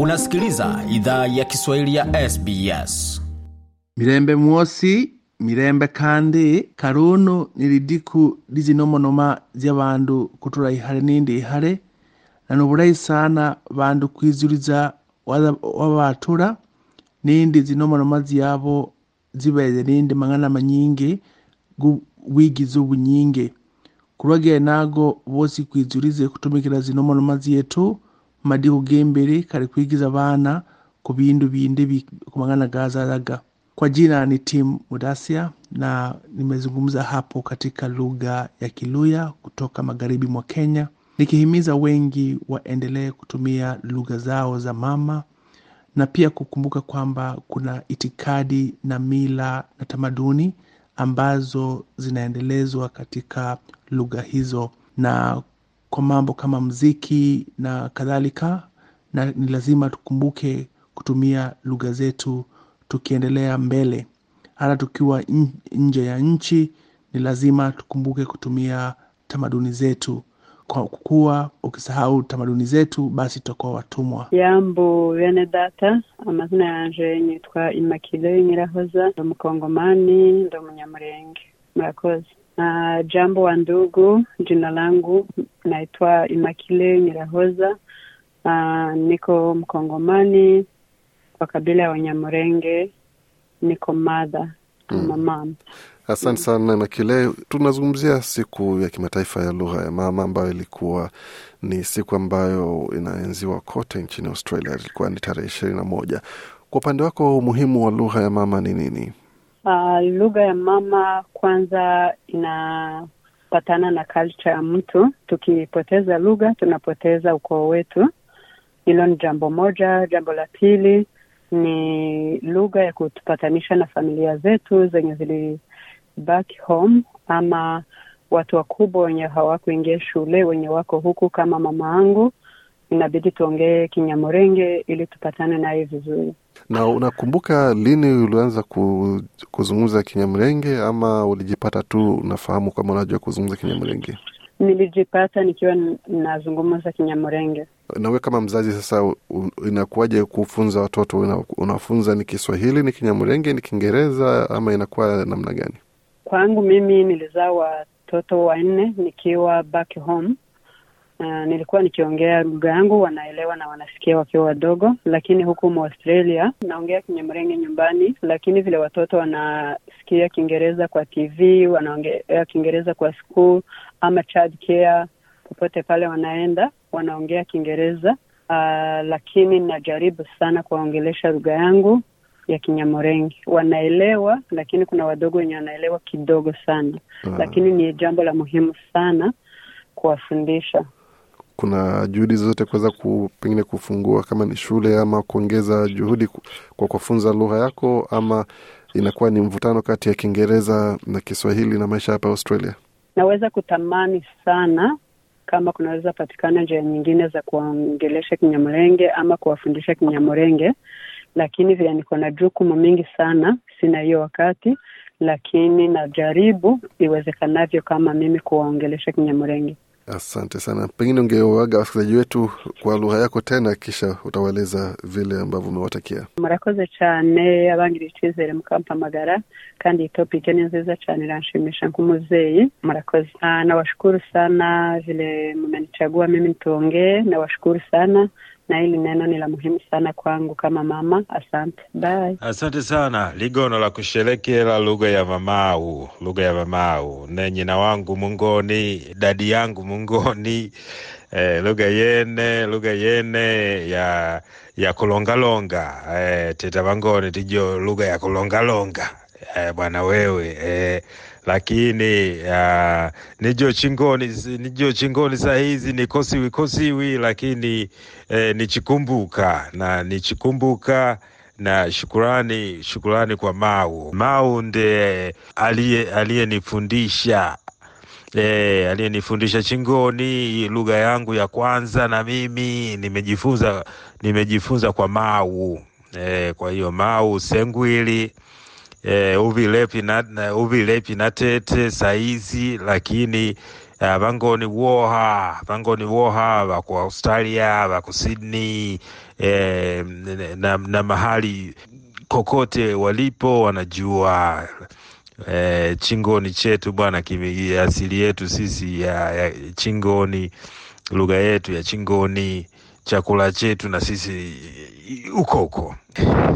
Unasikiliza idhaa ya Kiswahili ya SBS. mirembe mwosi mirembe kandi karunu nilidiku lizinomonoma rizinomonoma z'abandu kutura ihare n'indi ihare na nuburayi sana bandu kwizuriza wabatula n'indi zinomonoma zyabo zibeze n'indi mang'ana manyingi gu- wigize ubunyinge kurwagire nago bosi kwizurize kutumikira zinomonoma zyetu madiku g'imbere kari kwigiza abana ku bindu bindi kumangana ku mang'ana kwa jina ni Tim Mudasia na nimezungumza hapo katika lugha ya Kiluya kutoka magharibi mwa Kenya, nikihimiza wengi waendelee kutumia lugha zao za mama na pia kukumbuka kwamba kuna itikadi na mila na tamaduni ambazo zinaendelezwa katika lugha hizo na kwa mambo kama mziki na kadhalika, na ni lazima tukumbuke kutumia lugha zetu tukiendelea mbele. Hata tukiwa nje ya nchi, ni lazima tukumbuke kutumia tamaduni zetu, kwa kuwa ukisahau tamaduni zetu, basi tutakuwa watumwa. yambu bene data amazina yanje nitwa imakile nyirahoza ndi umukongomani ndi umunyamurenge murakoze na jambo wa ndugu jina langu naitwa imakile nyirahoza uh, niko mkongomani kwa kabila ya wanyamurenge niko madha ama mam. Asante sana Imakile. Tunazungumzia siku ya kimataifa ya lugha ya mama ambayo ilikuwa ni siku ambayo inaenziwa kote nchini Australia. Ilikuwa ni tarehe ishirini na moja. Kwa upande wako, umuhimu wa lugha ya mama ni nini? Uh, lugha ya mama kwanza inapatana na culture ya mtu. Tukipoteza lugha tunapoteza ukoo wetu. Hilo ni jambo moja. Jambo la pili ni lugha ya kutupatanisha na familia zetu zenye zilibaki home, ama watu wakubwa wenye hawakuingia shule wenye wako huku kama mama angu, inabidi tuongee Kinyamurenge ili tupatane naye vizuri. Na unakumbuka lini ulianza ku, kuzungumza Kinyamrenge ama ulijipata tu unafahamu kama unajua kuzungumza Kinyamrenge? Nilijipata nikiwa nazungumza Kinyamurenge. Nawe kama mzazi sasa, inakuwaje kufunza watoto? Una, unafunza ni Kiswahili, ni Kinyamrenge, ni Kiingereza ama inakuwa namna gani? Kwangu mimi nilizaa watoto wanne nikiwa back home. Uh, nilikuwa nikiongea lugha yangu wanaelewa na wanasikia wakiwa wadogo, lakini huku Australia naongea Kinyamrenge nyumbani, lakini vile watoto wanasikia Kiingereza kwa TV, wanaongea Kiingereza kwa school ama child care, popote pale wanaenda wanaongea Kiingereza. Uh, lakini najaribu sana kuwaongelesha lugha yangu ya Kinyamorengi Wanaelewa, lakini kuna wadogo wenye wanaelewa kidogo sana, Ah. lakini ni jambo la muhimu sana kuwafundisha. Kuna juhudi zozote kuweza ku, pengine kufungua kama ni shule ama kuongeza juhudi kwa kufunza lugha yako ama inakuwa ni mvutano kati ya Kiingereza na Kiswahili na maisha hapa Australia? Naweza kutamani sana kama kunaweza patikana njia nyingine za kuwaongelesha Kinyamurenge ama kuwafundisha Kinyamurenge, lakini vile niko na jukumu mingi sana, sina hiyo wakati, lakini najaribu iwezekanavyo kama mimi kuwaongelesha Kinyamurenge. Asante sana. Pengine ungewaga wasikilizaji wetu kwa lugha yako tena, kisha utawaeleza vile ambavyo umewatakia. murakoze cyane abangiriye icyizere mukampamagara kandi iyi topike ni nziza cyane iranshimisha nk'umubyeyi murakoze Ah, nawashukuru sana vile mumenichagua mimi nitonge nawashukuru sana na hili neno ni la muhimu sana kwangu kama mama. Asante. Bye. Asante sana. Ligono la kusherekela lugha ya mamau, lugha ya mamau. Ne nyina wangu mungoni, dadi yangu mungoni, eh, lugha yene lugha yene ya ya kulongalonga. Eh, teta vangoni tijo lugha ya kulongalonga. Eh, bwana wewe. Eh, lakini uh, nijo chingoni nijo chingoni saa hizi nikosiwi kosiwi lakini eh, nichikumbuka na nichikumbuka na shukurani shukurani kwa Mau. Mau ndiye aliye aliyenifundisha E, aliyenifundisha chingoni lugha yangu ya kwanza, na mimi nimejifunza nimejifunza kwa Mau E, kwa hiyo Mau sengwili eh, uvilepi na, uvilepi na tete saizi, lakini uh, vangoni woha vangoni woha vaku australia vaku sydney eh, na, na mahali kokote walipo wanajua. Eh, chingoni chetu bwana asili yetu sisi ya, ya chingoni lugha yetu ya chingoni chakula chetu na sisi huko huko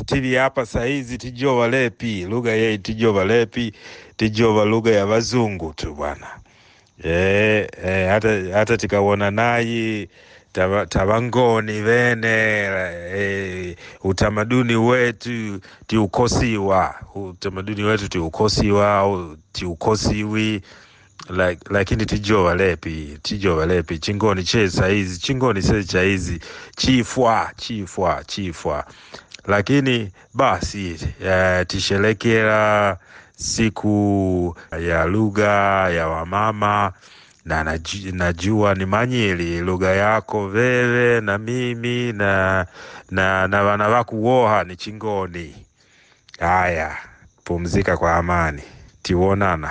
tili hapa sahizi tijova lepi lugha yei tijova lepi tijova lugha ya vazungu tu bwana. E, e, hata, hata tikawona nayi tava- tavangoni vene e, utamaduni wetu tiukosiwa utamaduni wetu tiukosiwa au tiukosiwi Lak- lakini tijova lepi tijova lepi chingoni che saizi chingoni se chaizi chifwa chifwa chifwa. Lakini basi uh, tisherekera siku ya lugha ya wamama na najua ni manyili lugha yako veve na mimi na na na vana vaku woha ni chingoni. Haya pumzika kwa amani. Tiwonana